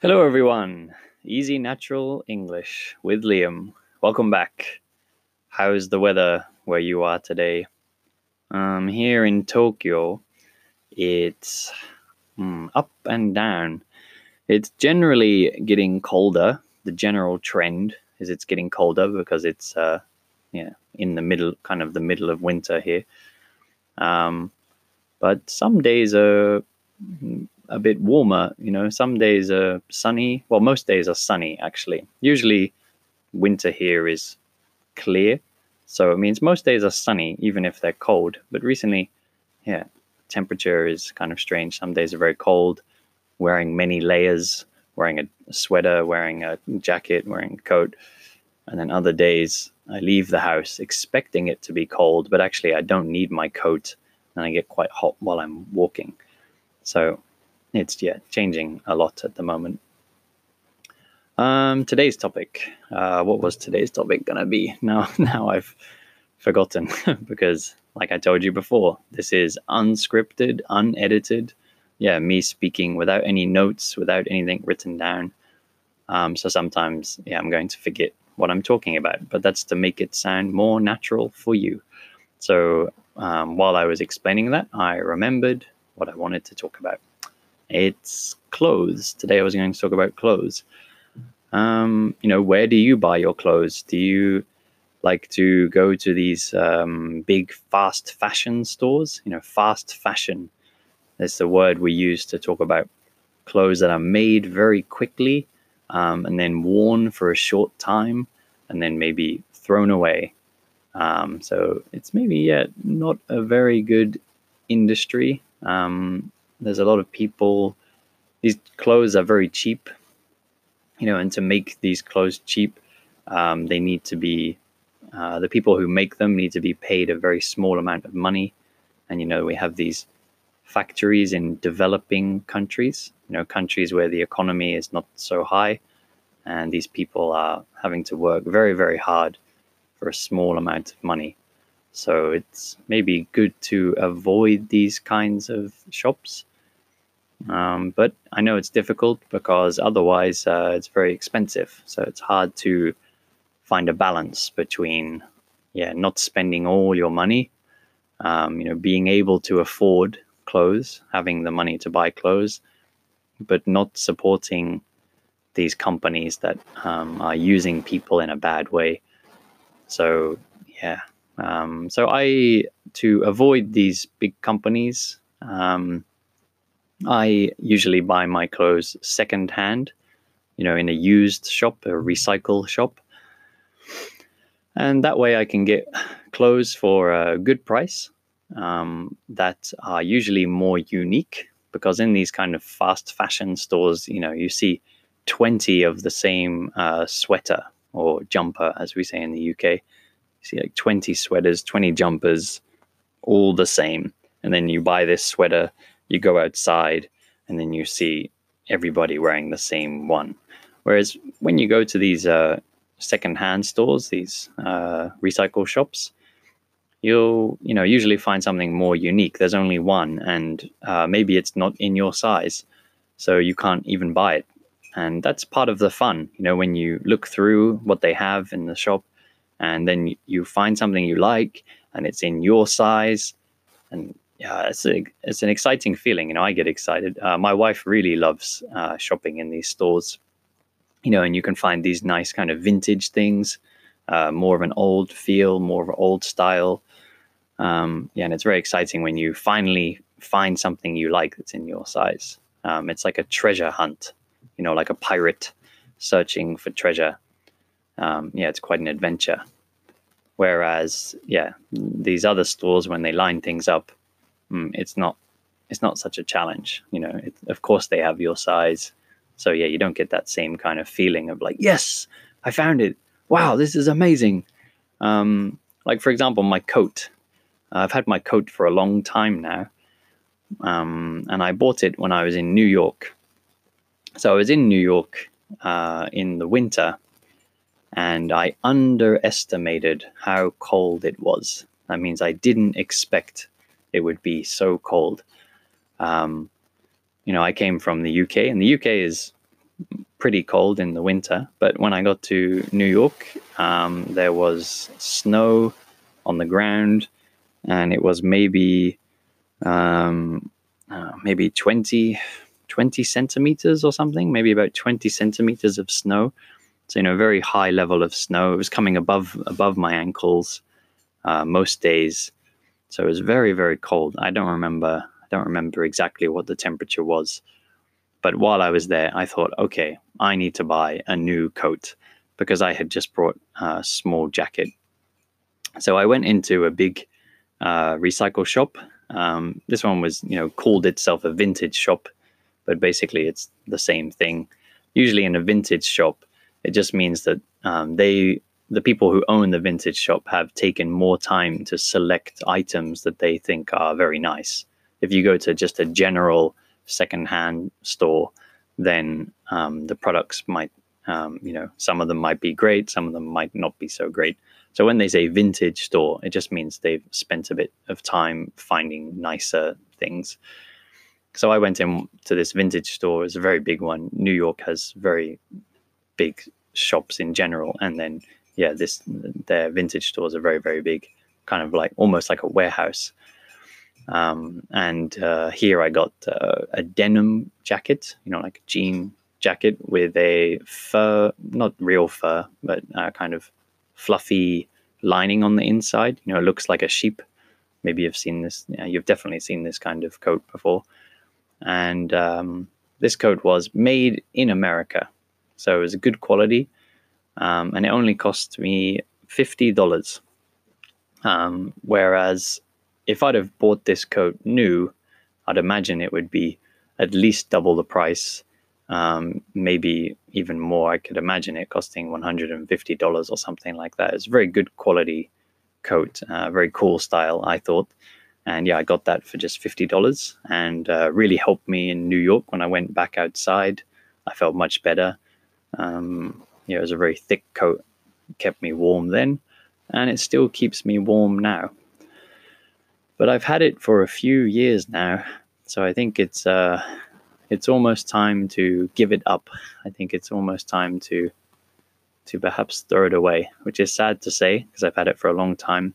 Hello, everyone. Easy Natural English with Liam. Welcome back. How's the weather where you are today? Um, here in Tokyo, it's mm, up and down. It's generally getting colder. The general trend is it's getting colder because it's uh, yeah in the middle, kind of the middle of winter here. Um, but some days are a bit warmer. You know, some days are sunny. Well, most days are sunny actually. Usually, winter here is clear, so it means most days are sunny, even if they're cold. But recently, yeah, temperature is kind of strange. Some days are very cold, wearing many layers, wearing a sweater, wearing a jacket, wearing a coat, and then other days I leave the house expecting it to be cold, but actually I don't need my coat, and I get quite hot while I'm walking. So it's yeah changing a lot at the moment. Um, today's topic. Uh, what was today's topic gonna be? Now, now I've forgotten because, like I told you before, this is unscripted, unedited. Yeah, me speaking without any notes, without anything written down. Um, so sometimes, yeah, I'm going to forget what I'm talking about, but that's to make it sound more natural for you. So um, while I was explaining that, I remembered what I wanted to talk about. It's clothes. Today I was going to talk about clothes. Um, you know, where do you buy your clothes? Do you like to go to these um, big fast fashion stores? You know, fast fashion is the word we use to talk about clothes that are made very quickly um, and then worn for a short time and then maybe thrown away. Um, so it's maybe yeah, not a very good industry. Um, there's a lot of people. These clothes are very cheap, you know, and to make these clothes cheap, um, they need to be uh, the people who make them need to be paid a very small amount of money, and you know we have these factories in developing countries, you know, countries where the economy is not so high, and these people are having to work very very hard for a small amount of money. So it's maybe good to avoid these kinds of shops um, but I know it's difficult because otherwise uh, it's very expensive. So it's hard to find a balance between, yeah, not spending all your money, um, you know, being able to afford clothes, having the money to buy clothes, but not supporting these companies that um, are using people in a bad way. So yeah, um, so I to avoid these big companies. Um, I usually buy my clothes secondhand, you know, in a used shop, a recycle shop. And that way I can get clothes for a good price um, that are usually more unique because in these kind of fast fashion stores, you know, you see 20 of the same uh, sweater or jumper, as we say in the UK. You see like 20 sweaters, 20 jumpers, all the same. And then you buy this sweater you go outside and then you see everybody wearing the same one. Whereas when you go to these uh, second-hand stores, these uh, recycle shops, you'll you know usually find something more unique. There's only one, and uh, maybe it's not in your size, so you can't even buy it. And that's part of the fun, you know, when you look through what they have in the shop, and then you find something you like, and it's in your size, and yeah, it's a, it's an exciting feeling. You know, I get excited. Uh, my wife really loves uh, shopping in these stores. You know, and you can find these nice kind of vintage things, uh, more of an old feel, more of an old style. Um, yeah, and it's very exciting when you finally find something you like that's in your size. Um, it's like a treasure hunt, you know, like a pirate searching for treasure. Um, yeah, it's quite an adventure. Whereas, yeah, these other stores, when they line things up, mm, it's not it's not such a challenge. You know, it, of course they have your size, so yeah, you don't get that same kind of feeling of like, yes, I found it. Wow, this is amazing. Um, like for example, my coat. Uh, I've had my coat for a long time now, um, and I bought it when I was in New York. So I was in New York uh, in the winter, and I underestimated how cold it was. That means I didn't expect it would be so cold. Um, you know, I came from the UK, and the UK is pretty cold in the winter. But when I got to New York, um, there was snow on the ground, and it was maybe um, uh, maybe 20, 20 centimeters or something, maybe about 20 centimeters of snow. So, you know, very high level of snow. It was coming above above my ankles uh, most days. So it was very, very cold. I don't remember. I don't remember exactly what the temperature was. But while I was there, I thought, okay, I need to buy a new coat because I had just brought a small jacket. So I went into a big uh, recycle shop. Um, this one was, you know, called itself a vintage shop, but basically it's the same thing. Usually in a vintage shop, it just means that um, they, the people who own the vintage shop, have taken more time to select items that they think are very nice. If you go to just a general secondhand store, then um, the products might, um, you know, some of them might be great, some of them might not be so great. So when they say vintage store, it just means they've spent a bit of time finding nicer things. So I went in to this vintage store. It's a very big one. New York has very big shops in general, and then yeah, this their vintage stores are very very big, kind of like almost like a warehouse. Um, and uh, here I got uh, a denim jacket, you know, like a jean jacket with a fur, not real fur, but uh, kind of fluffy lining on the inside. You know, it looks like a sheep. Maybe you've seen this. You've definitely seen this kind of coat before. And um, this coat was made in America, so it was a good quality, um, and it only cost me fifty dollars. Um, whereas if I'd have bought this coat new, I'd imagine it would be at least double the price, um, maybe even more. I could imagine it costing $150 or something like that. It's a very good quality coat, uh, very cool style, I thought. And yeah, I got that for just $50 and uh, really helped me in New York when I went back outside. I felt much better. Um, yeah, it was a very thick coat, kept me warm then, and it still keeps me warm now but I've had it for a few years now, so I think it's uh, it's almost time to give it up. I think it's almost time to to perhaps throw it away, which is sad to say because I've had it for a long time,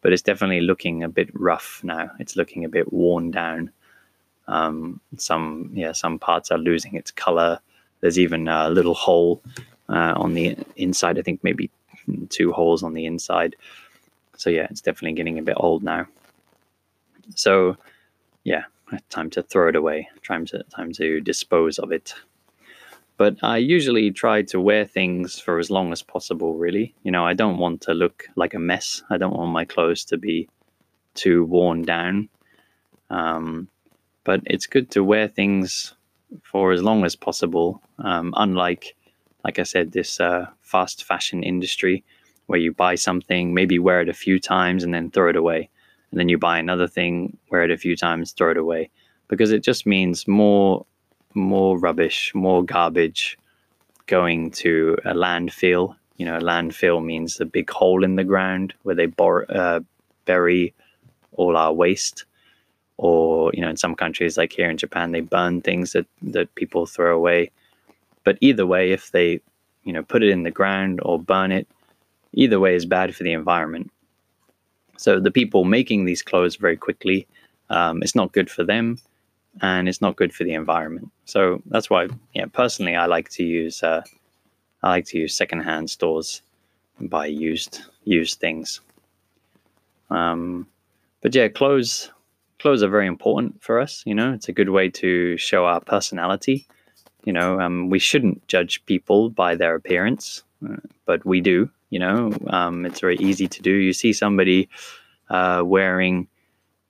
but it's definitely looking a bit rough now. It's looking a bit worn down. Um, some yeah, some parts are losing its color. There's even a little hole uh, on the inside. I think maybe two holes on the inside. So yeah, it's definitely getting a bit old now. So, yeah, time to throw it away. Time to time to dispose of it. But I usually try to wear things for as long as possible. Really, you know, I don't want to look like a mess. I don't want my clothes to be too worn down. Um, but it's good to wear things for as long as possible. Um, unlike, like I said, this uh, fast fashion industry where you buy something, maybe wear it a few times and then throw it away and then you buy another thing, wear it a few times, throw it away, because it just means more more rubbish, more garbage going to a landfill. You know, a landfill means a big hole in the ground where they bor- uh, bury all our waste. Or you know, in some countries like here in Japan, they burn things that that people throw away. But either way, if they you know put it in the ground or burn it, either way is bad for the environment. So the people making these clothes very quickly, um, it's not good for them, and it's not good for the environment. So that's why, yeah, personally, I like to use uh, I like to use secondhand stores and buy used used things. Um, but yeah, clothes clothes are very important for us. You know, it's a good way to show our personality. You know, um, we shouldn't judge people by their appearance, uh, but we do. You know, um, it's very easy to do. You see somebody uh, wearing,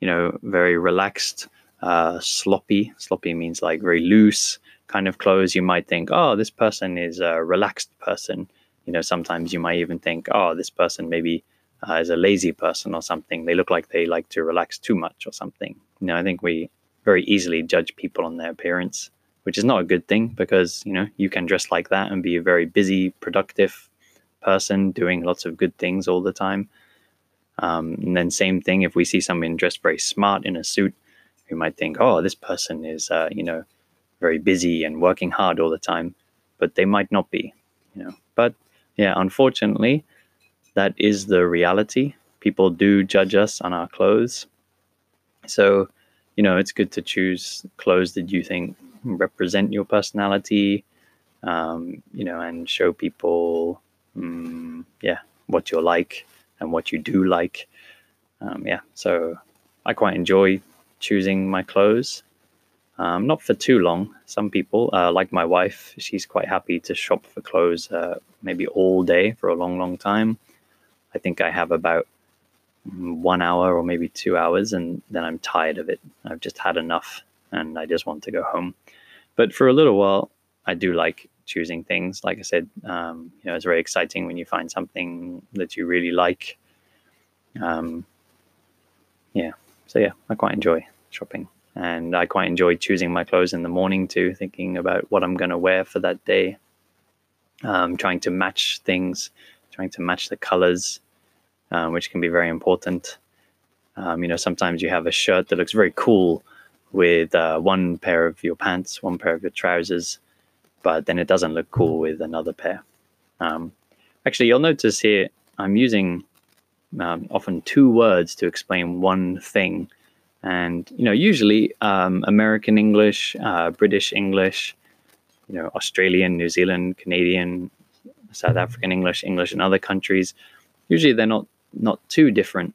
you know, very relaxed, uh, sloppy. Sloppy means like very loose kind of clothes. You might think, oh, this person is a relaxed person. You know, sometimes you might even think, oh, this person maybe uh, is a lazy person or something. They look like they like to relax too much or something. You know, I think we very easily judge people on their appearance, which is not a good thing because, you know, you can dress like that and be a very busy, productive person doing lots of good things all the time. Um, and then same thing if we see someone dressed very smart in a suit, we might think, oh, this person is uh, you know very busy and working hard all the time. but they might not be, you know. But yeah, unfortunately, that is the reality. People do judge us on our clothes. So, you know, it's good to choose clothes that you think represent your personality, um, you know, and show people, um, yeah, what you're like and what you do like. Um, yeah, so I quite enjoy choosing my clothes. Um, not for too long. Some people, uh, like my wife, she's quite happy to shop for clothes uh, maybe all day for a long, long time. I think I have about one hour or maybe two hours, and then I'm tired of it. I've just had enough, and I just want to go home. But for a little while, I do like choosing things. Like I said, um, you know, it's very exciting when you find something that you really like. Um, yeah, so yeah, I quite enjoy shopping, and I quite enjoy choosing my clothes in the morning too, thinking about what I'm going to wear for that day. Um, trying to match things, trying to match the colors, uh, which can be very important. Um, you know, sometimes you have a shirt that looks very cool with uh, one pair of your pants, one pair of your trousers, but then it doesn't look cool with another pair. Um, actually, you'll notice here I'm using um, often two words to explain one thing. And, you know, usually um, American English, uh, British English, you know, Australian, New Zealand, Canadian, South African English, English in other countries, usually they're not, not too different.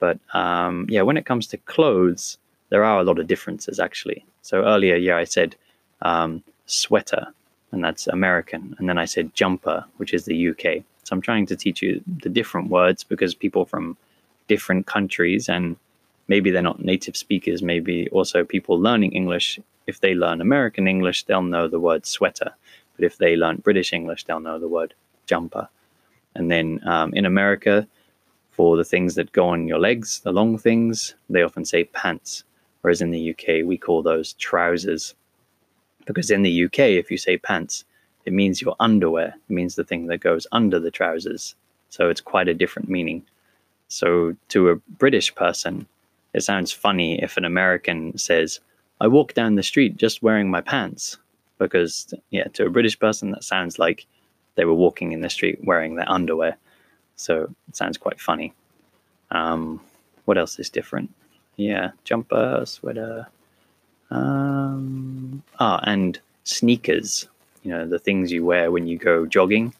But um, yeah, when it comes to clothes, there are a lot of differences actually. So earlier, yeah, I said um, sweater, and that's American. And then I said jumper, which is the UK. So I'm trying to teach you the different words because people from different countries and maybe they're not native speakers, maybe also people learning English. If they learn American English, they'll know the word sweater. But if they learn British English, they'll know the word jumper. And then um, in America, for the things that go on your legs, the long things, they often say pants. Whereas in the UK, we call those trousers. Because in the UK, if you say pants, it means your underwear. It means the thing that goes under the trousers. So it's quite a different meaning. So to a British person, it sounds funny if an American says, I walk down the street just wearing my pants. Because, yeah, to a British person, that sounds like they were walking in the street wearing their underwear. So it sounds quite funny. Um, what else is different? Yeah, jumper, sweater. Um, ah, and sneakers you know the things you wear when you go jogging,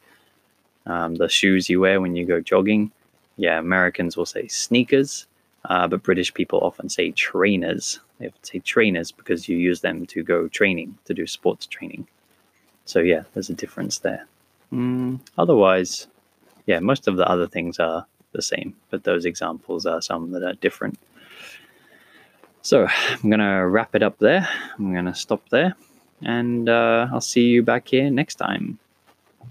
um, the shoes you wear when you go jogging. Yeah, Americans will say sneakers, uh, but British people often say trainers. They say trainers because you use them to go training, to do sports training. So yeah, there's a difference there. Mm, otherwise, yeah, most of the other things are the same, but those examples are some that are different. So I'm going to wrap it up there. I'm going to stop there and uh, I'll see you back here next time.